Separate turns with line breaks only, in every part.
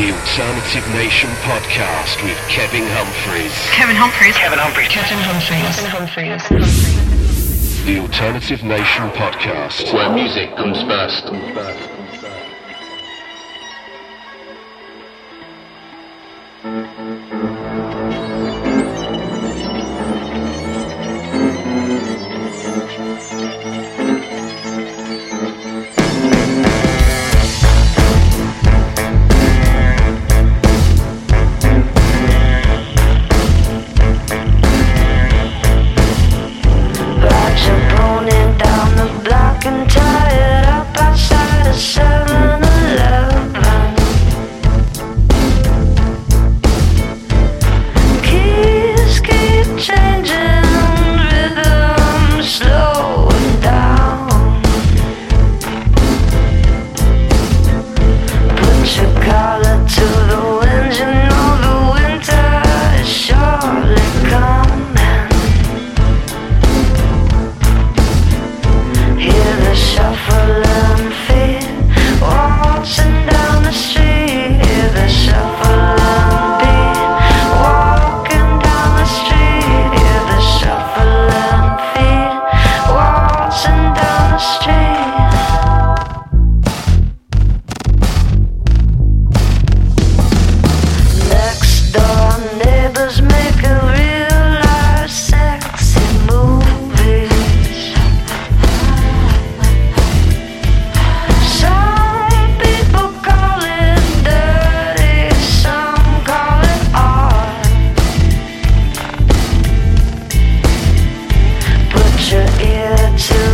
The Alternative Nation podcast with Kevin Humphreys.
Kevin Humphreys.
Kevin Humphreys.
Kevin Humphreys.
Kevin Humphreys.
The Alternative Nation podcast.
Where music comes first.
Chill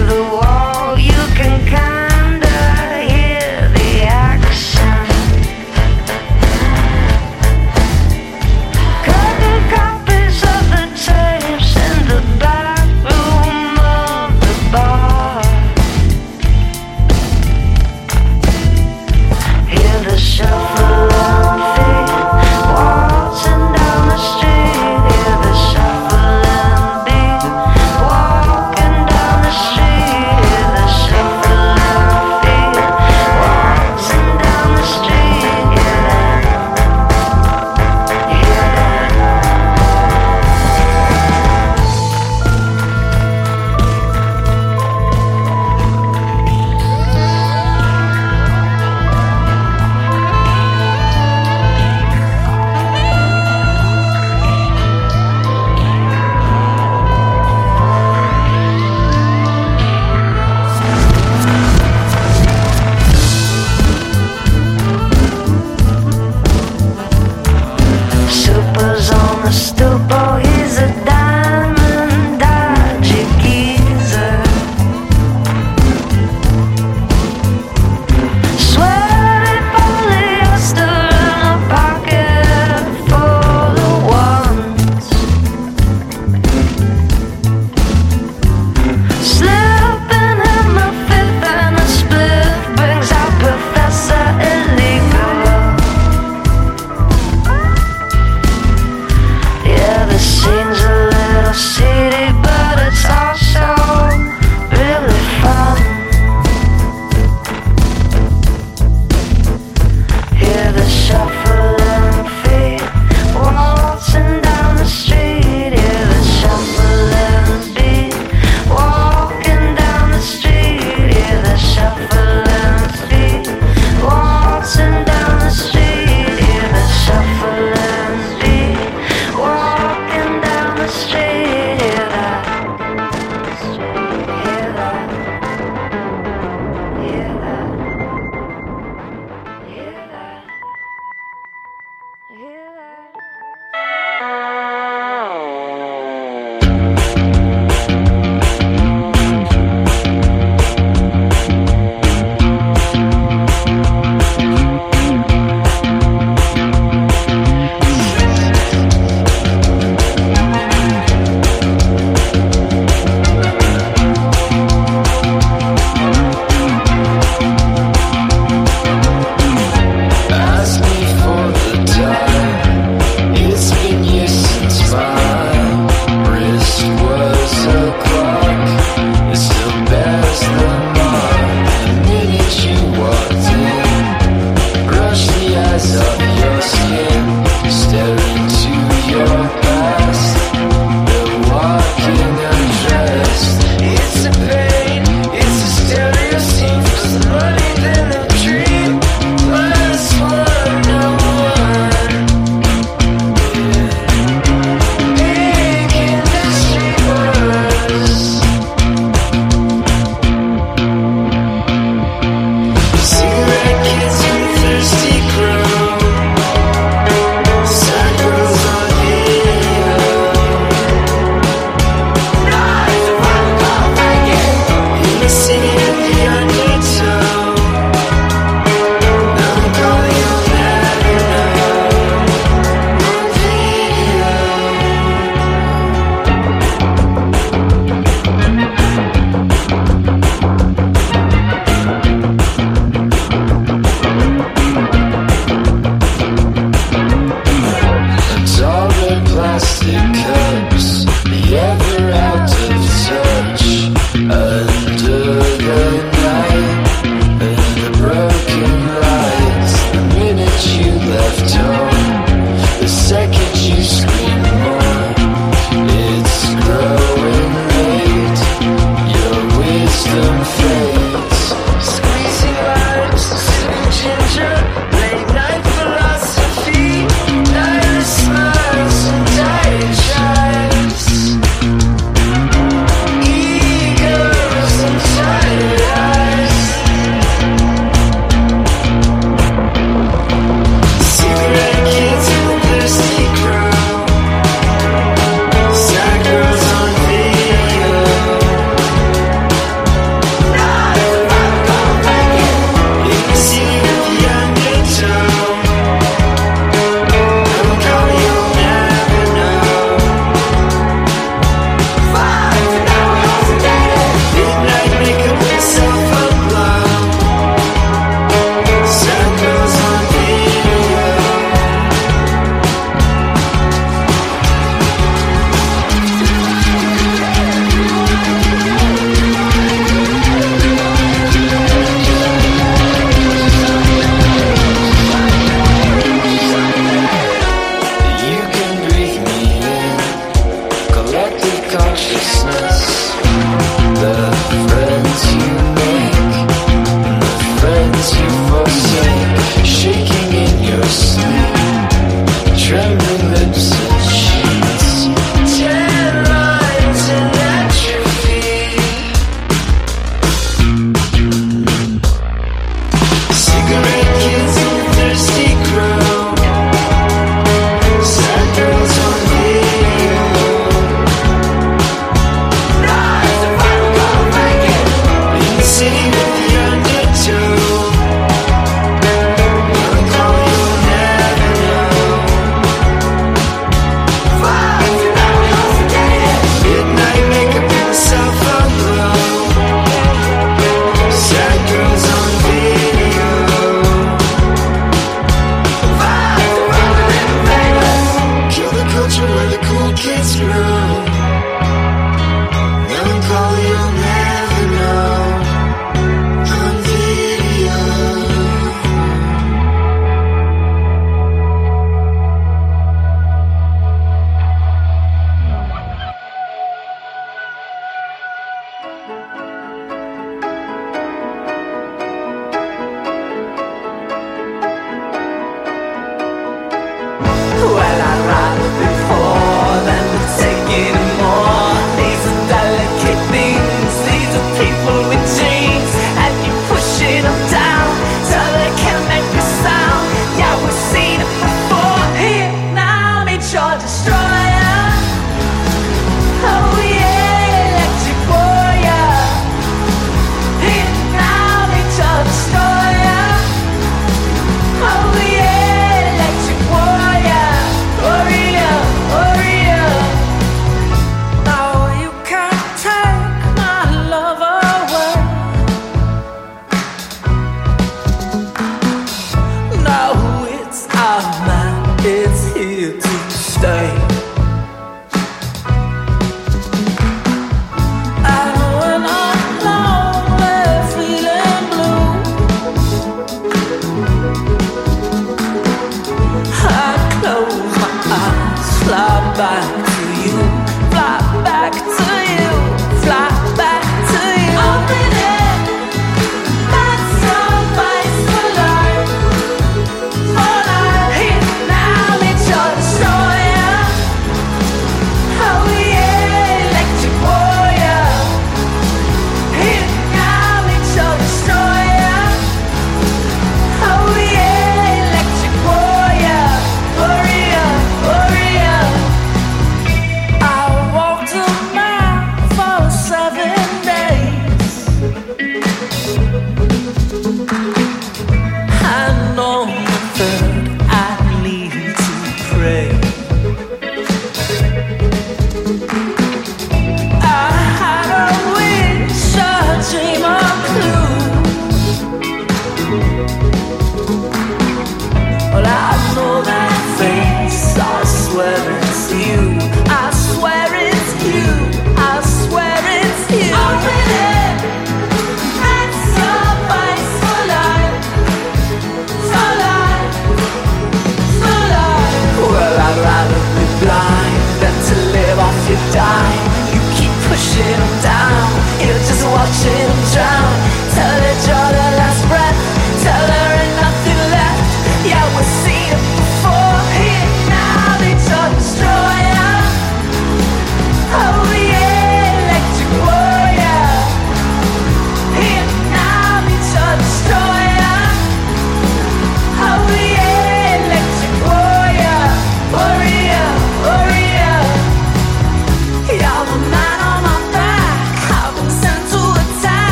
Sad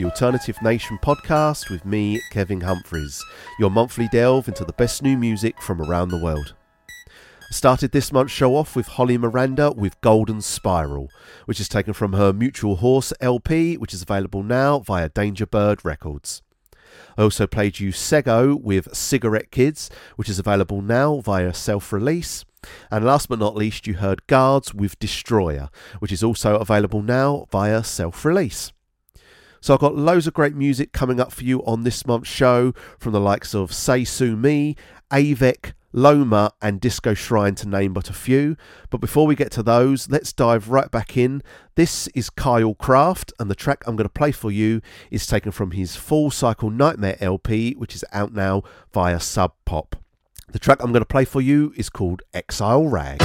the Alternative Nation podcast with me, Kevin Humphreys, your monthly delve into the best new music from around the world. I started this month's show off with Holly Miranda with Golden Spiral, which is taken from her Mutual Horse LP, which is available now via Dangerbird Records. I also played you Sego with Cigarette Kids, which is available now via self release. And last but not least, you heard Guards with Destroyer, which is also available now via self release. So I've got loads of great music coming up for you on this month's show from the likes of Say Sue Me, AVEC, Loma, and Disco Shrine, to name but a few. But before we get to those, let's dive right back in. This is Kyle Craft, and the track I'm going to play for you is taken from his Full Circle Nightmare LP, which is out now via Sub Pop. The track I'm going to play for you is called Exile Rag.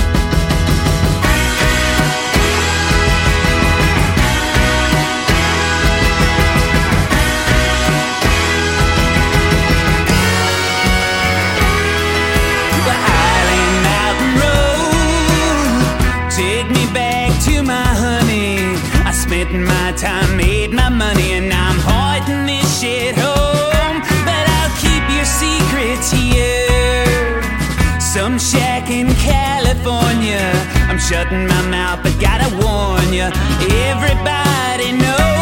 My time, made my money, and I'm hoarding this shit home. But I'll keep your secrets here. Some shack in California. I'm shutting my mouth, but gotta warn you. Everybody knows.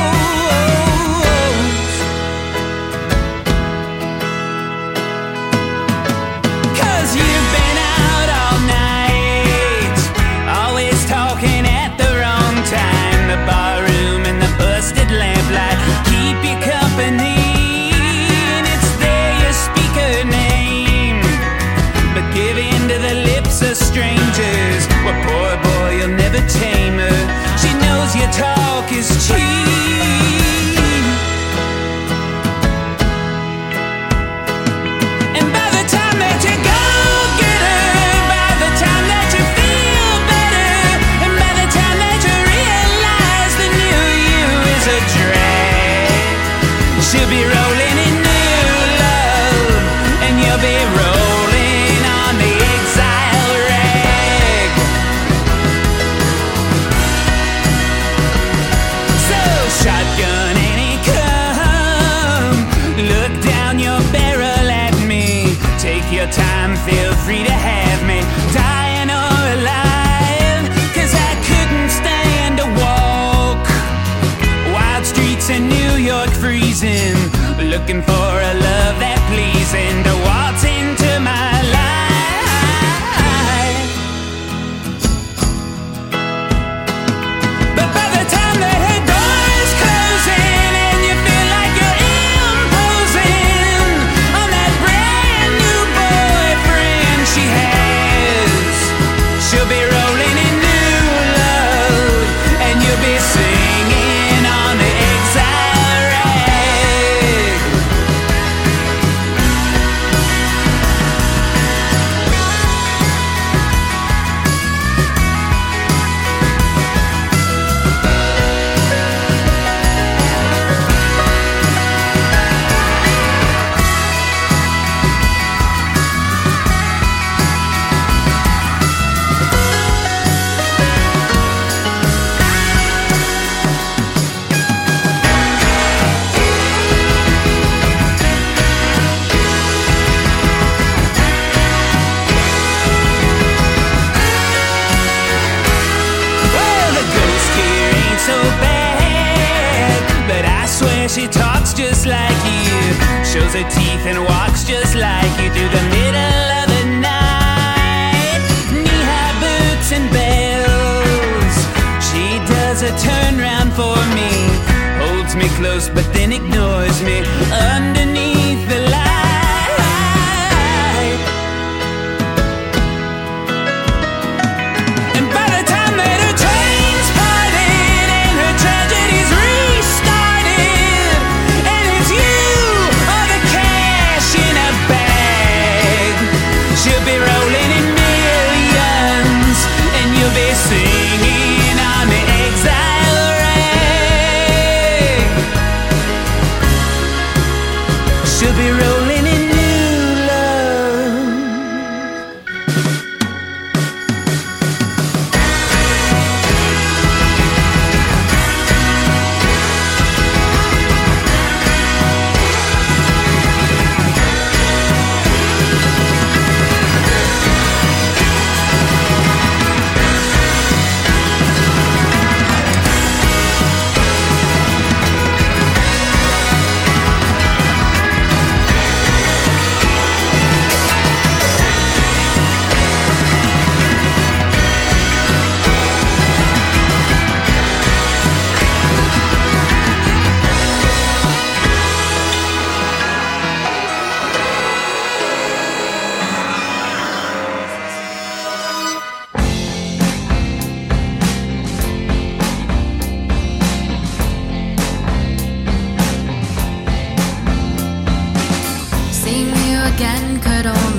She talks just like you, shows her teeth and walks just like you through the middle of the night. Knee-high boots and bells. She does a turnaround for me, holds me close but then ignores me underneath
again
could only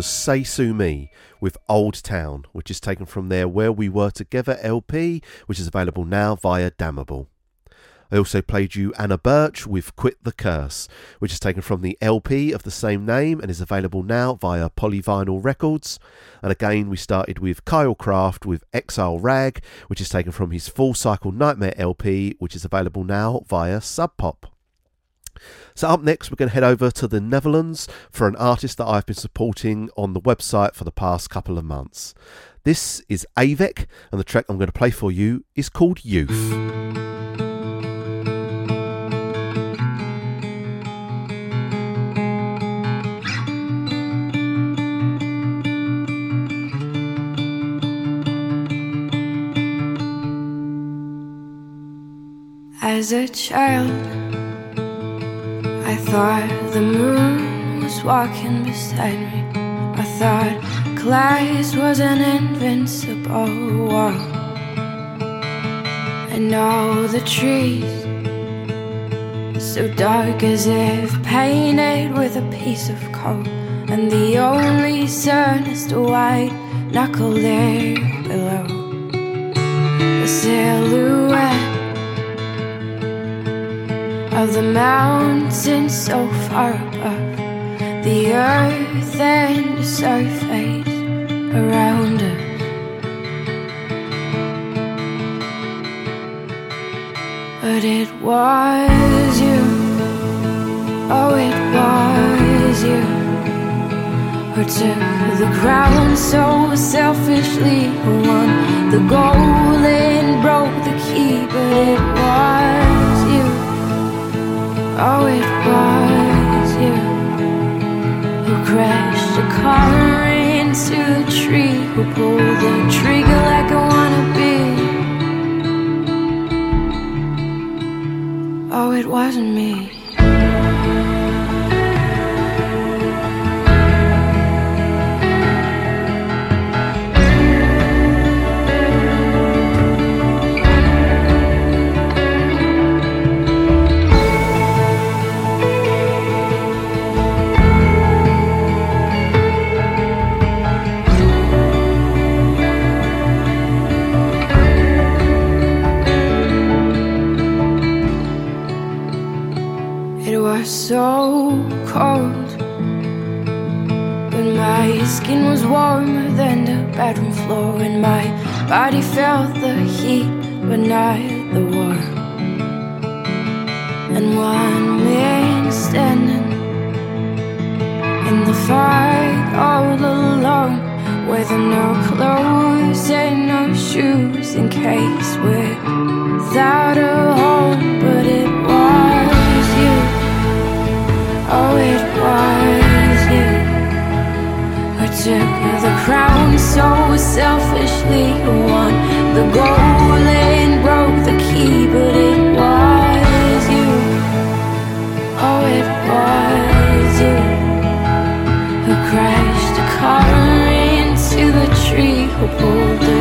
was Say Sue Me with Old Town, which is taken from their Where We Were Together LP, which is available now via Damnably. I also played you Anna Burch with Quit the Curse, which is taken from the LP of the same name and is available now via Polyvinyl Records. And again, we started with Kyle Craft with Exile Rag, which is taken from his Full Circle Nightmare LP, which is available now via Sub Pop. So, up next, we're going to head over to the Netherlands for an artist that I've been supporting on the website for the past couple of months. This is AVEC, and the track I'm going to play for you is called Youth.
As a child, I thought the moon was walking beside me. I thought glass was an invincible wall. And all the trees, so dark as if painted with a piece of coal. And the only sun is the white knuckle there below. The silhouette of the mountains so far above the earth and the surface around us. But it was you, oh, it was you who took the crown so selfishly, who won the goal and broke the key. But it was. Oh, it was you who crashed the car into the tree, who pulled the trigger like a wannabe. Oh, it wasn't me. So cold, but my skin was warmer than the bedroom floor, and my body felt the heat, but not the warmth. And one man standing in the fight all alone, with no clothes and no shoes, in case without a home. Oh, it was you who took the crown so selfishly, who won the goal and broke the key. But it was you. Oh, it was you who crashed the car into the tree, who pulled the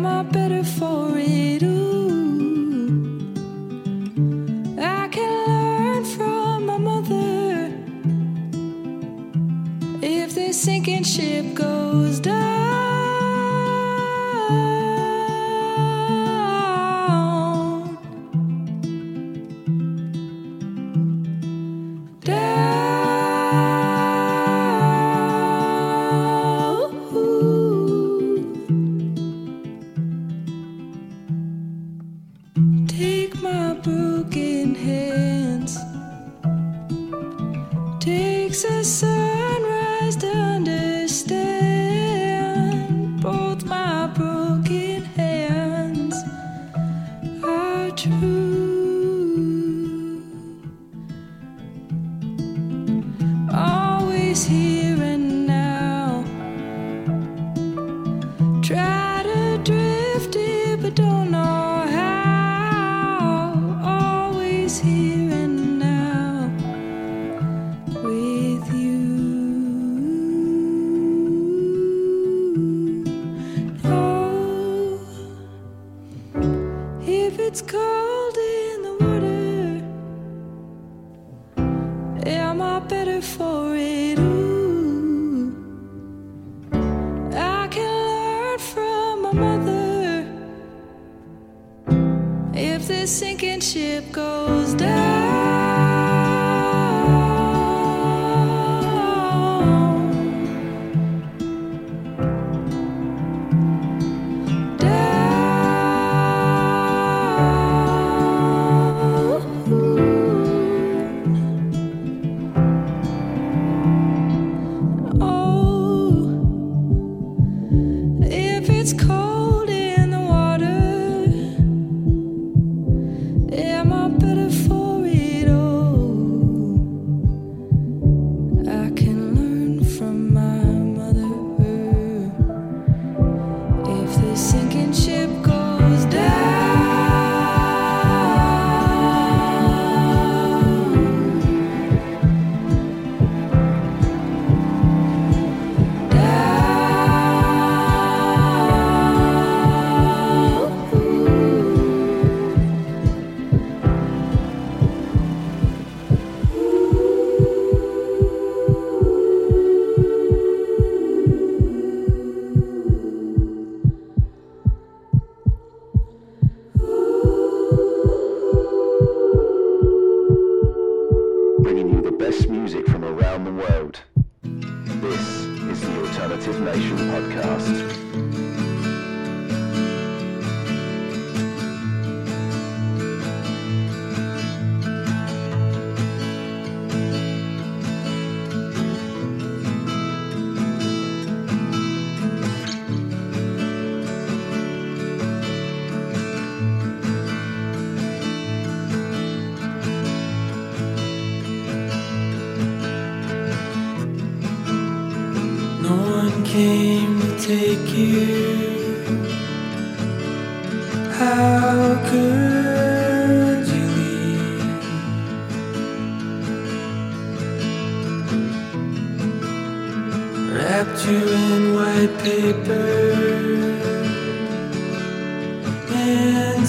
my
baby.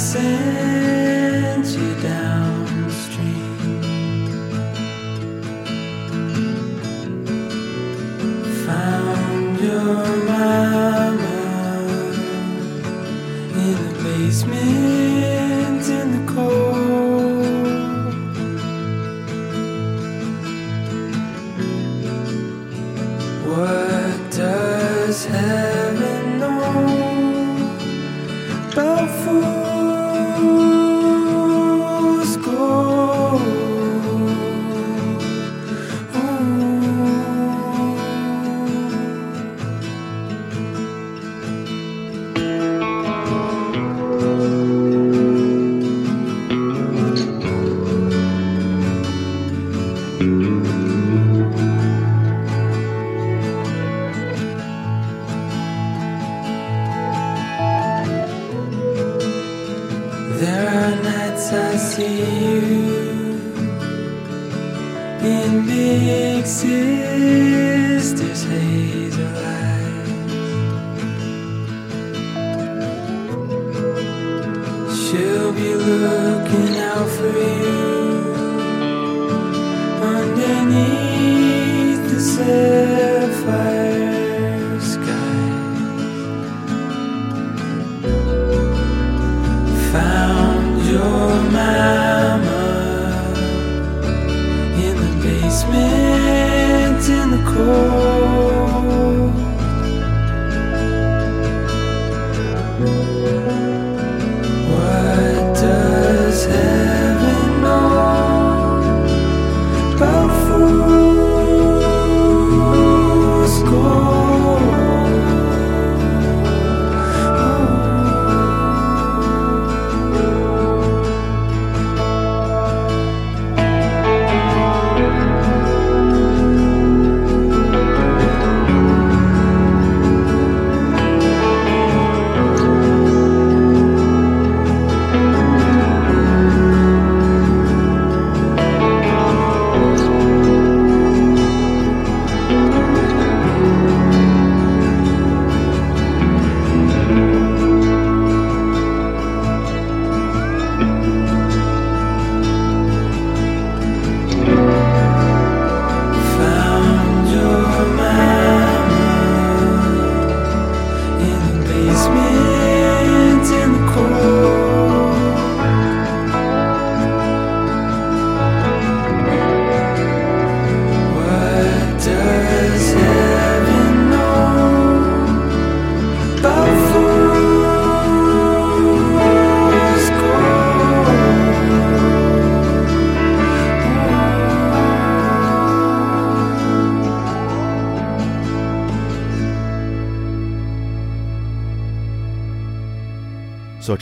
And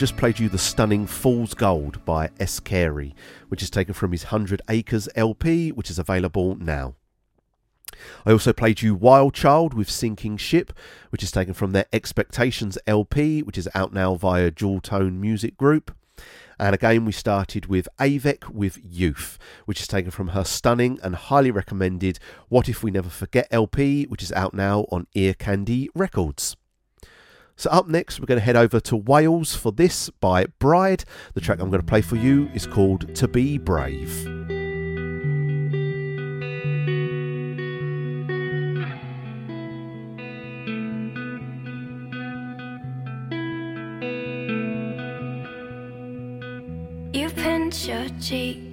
just played you the stunning Fool's Gold by S. Carey, which is taken from his 100 Acres LP, which is available now. I also played you Wild Child with Sinking Ship, which is taken from their Expectations LP, which is out now via Dualtone Music Group. And again, we started with AVEC with Youth, which is taken from her stunning and highly recommended What If We Never Forget LP, which is out now on Ear Candy Records. So, up next, we're going to head over to Wales for this by Bride. The track I'm going to play for you is called To Be Brave.
Your cheeks,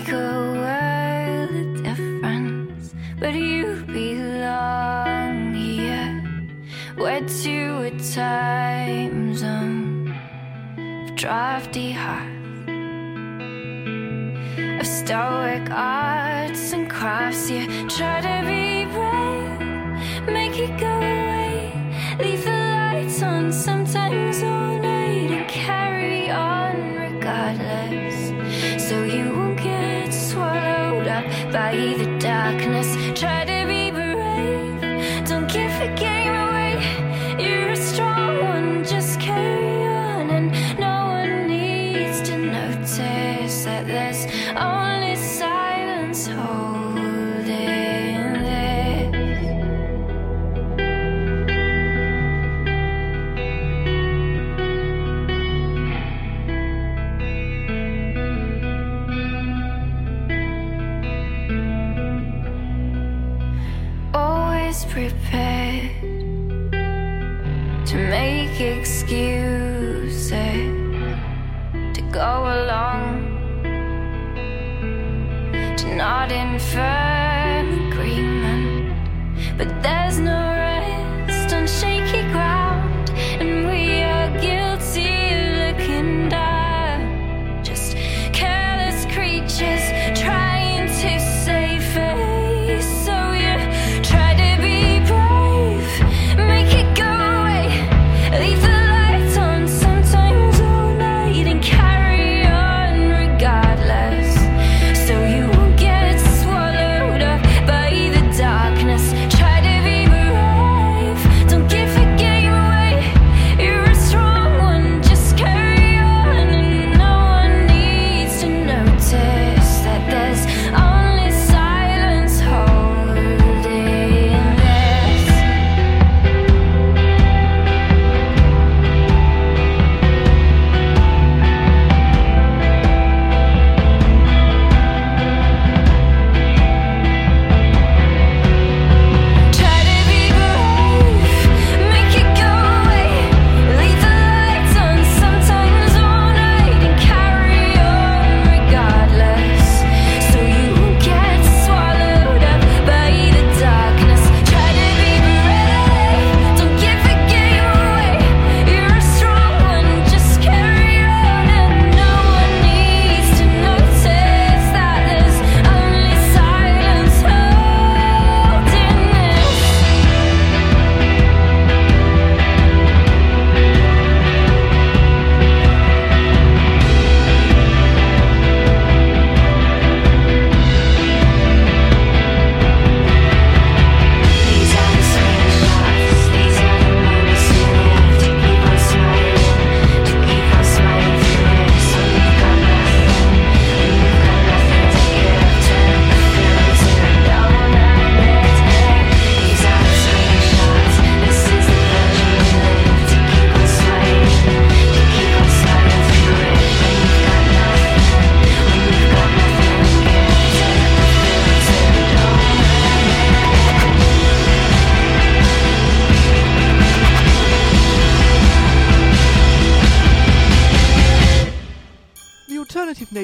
make a world of difference, but you belong here, wed to a time zone of drafty hearts of stoic arts and crafts. You try to be brave, make it go away. Leave the lights on sometimes darkness.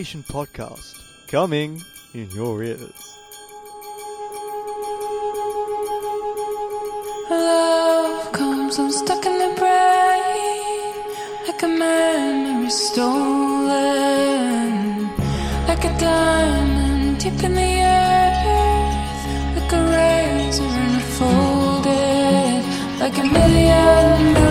Nation podcast, coming in your ears.
Love comes, I'm stuck in the brain like a memory stolen, like a diamond
deep in the earth, like a razor unfolded, like a million, million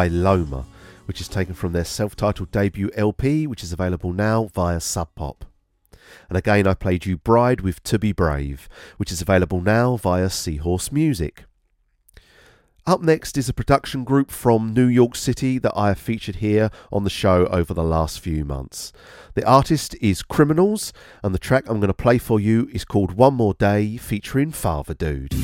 by LOMA, which is taken from their self titled debut LP, which is available now via Sub Pop. And again, I played you Bride with To Be Brave, which is available now via Seahorse Music. Up next is a production group from New York City that I have featured here on the show over the last few months. The artist is Criminals, and the track I'm going to play for you is called One More Day featuring Father Dude.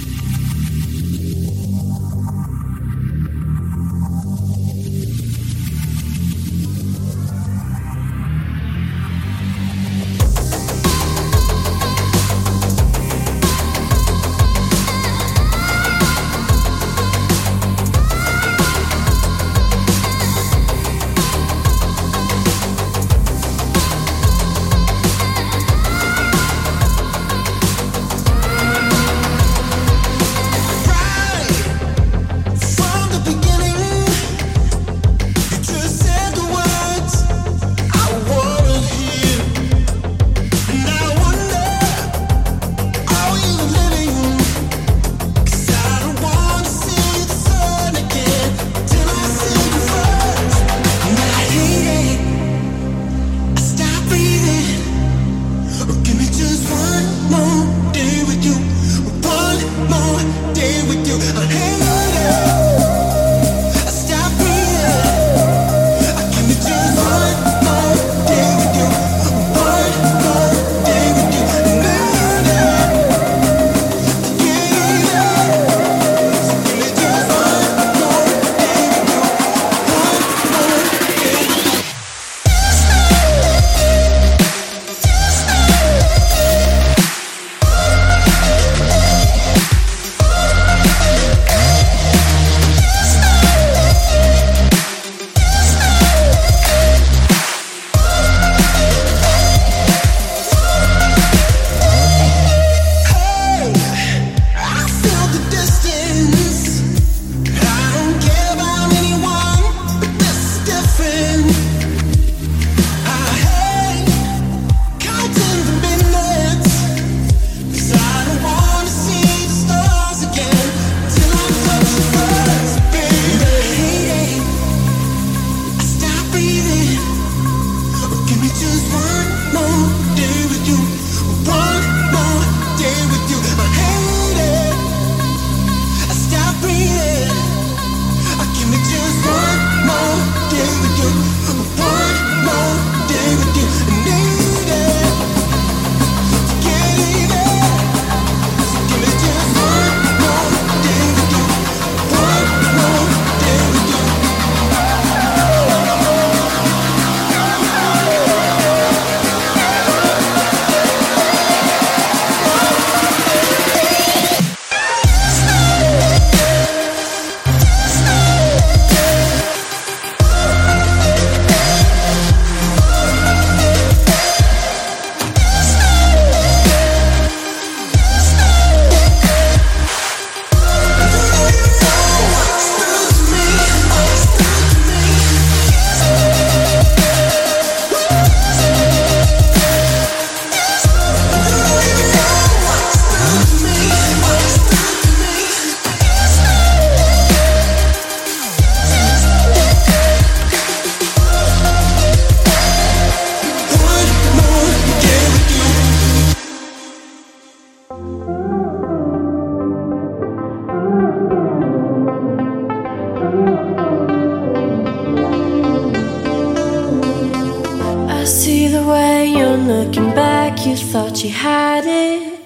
you thought you had it.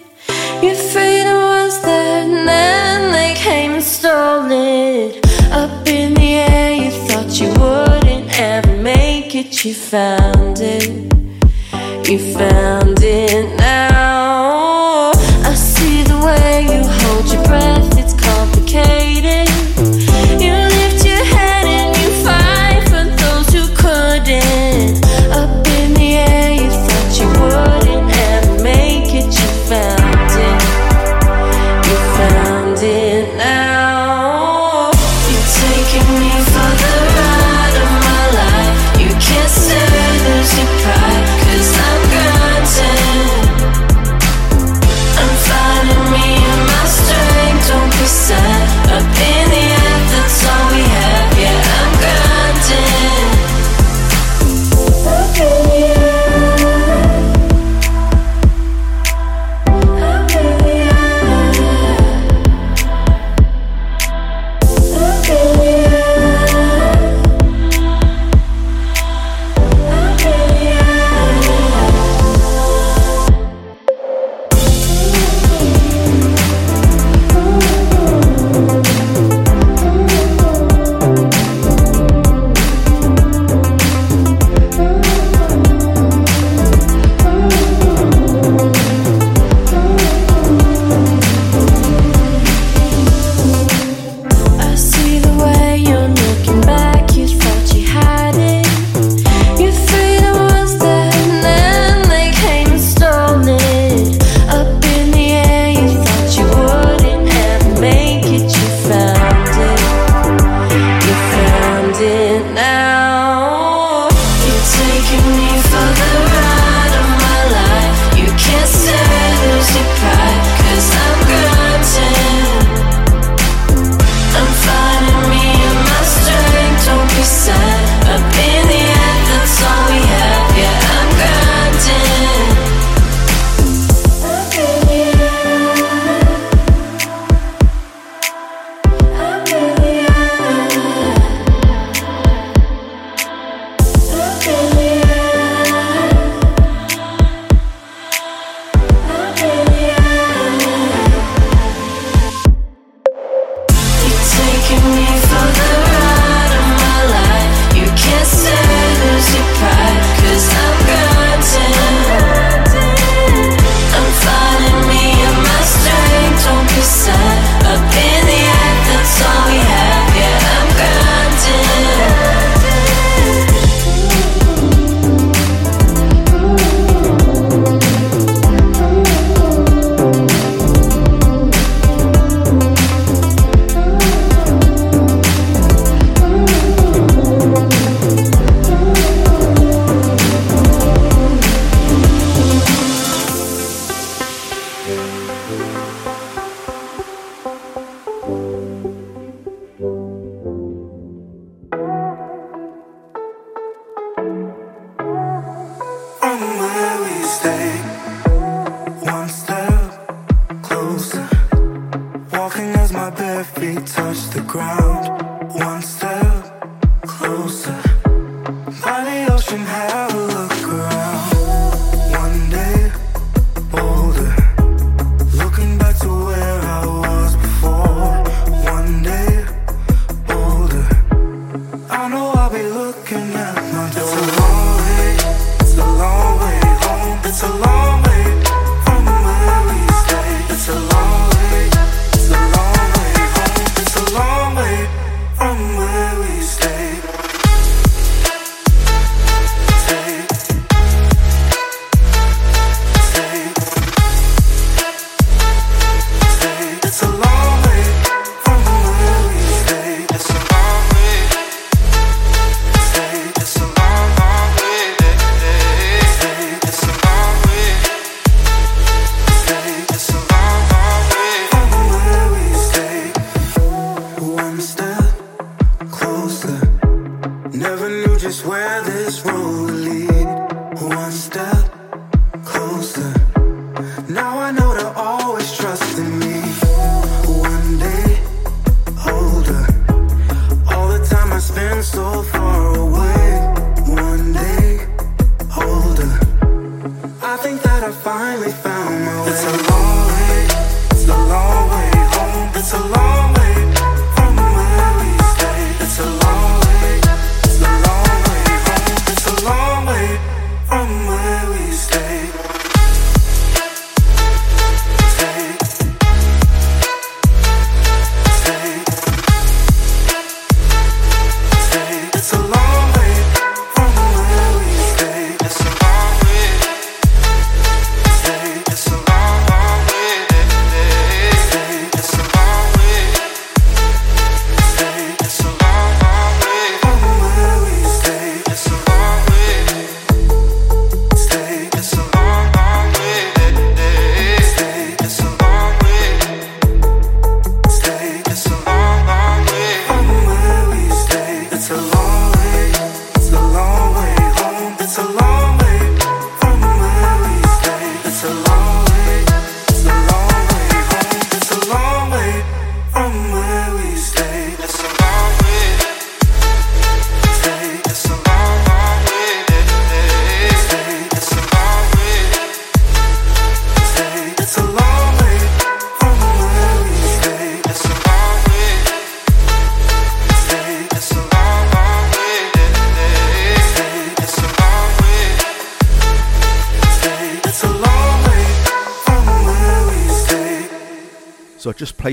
Your freedom was there, and then they came and stole it. Up in the air, you thought you wouldn't ever make it. You found it, you found it now.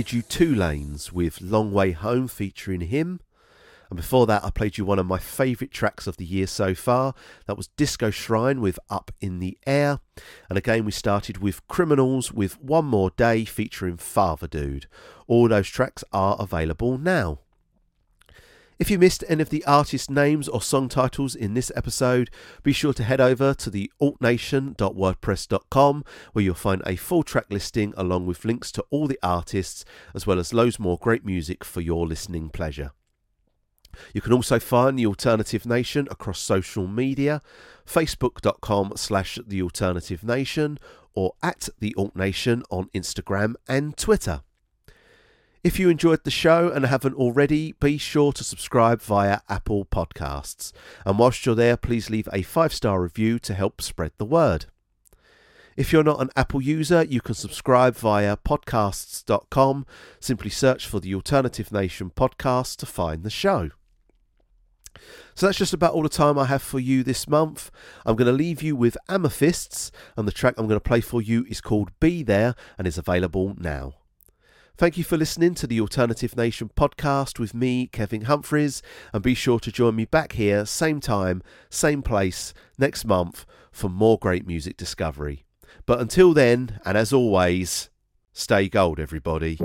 Played you Two Lanes with Long Way Home featuring him. And before that, I played you one of my favourite tracks of the year so far. That was Disco Shrine with Up in the Air. And again, we started with Criminals with One More Day featuring Father Dude. All those tracks are available now. If you missed any of the artist names or song titles in this episode, be sure to head over to the altnation.wordpress.com where you'll find a full track listing along with links to all the artists as well as loads more great music for your listening pleasure. You can also find The Alternative Nation across social media, facebook.com slash The Alternative Nation or at The Alt Nation on Instagram and Twitter. If you enjoyed the show and haven't already, be sure to subscribe via Apple Podcasts. And whilst you're there, please leave a five star review to help spread the word. If you're not an Apple user, you can subscribe via podcasts.com. Simply search for the Alternative Nation podcast to find the show. So that's just about all the time I have for you this month. I'm going to leave you with Amethysts, and the track I'm going to play for you is called Be There and is available now. Thank you for listening to the Alternative Nation podcast with me, Kevin Humphreys, and be sure to join me back here, same time, same place, next month for more great music discovery. But until then, and as always, stay gold, everybody.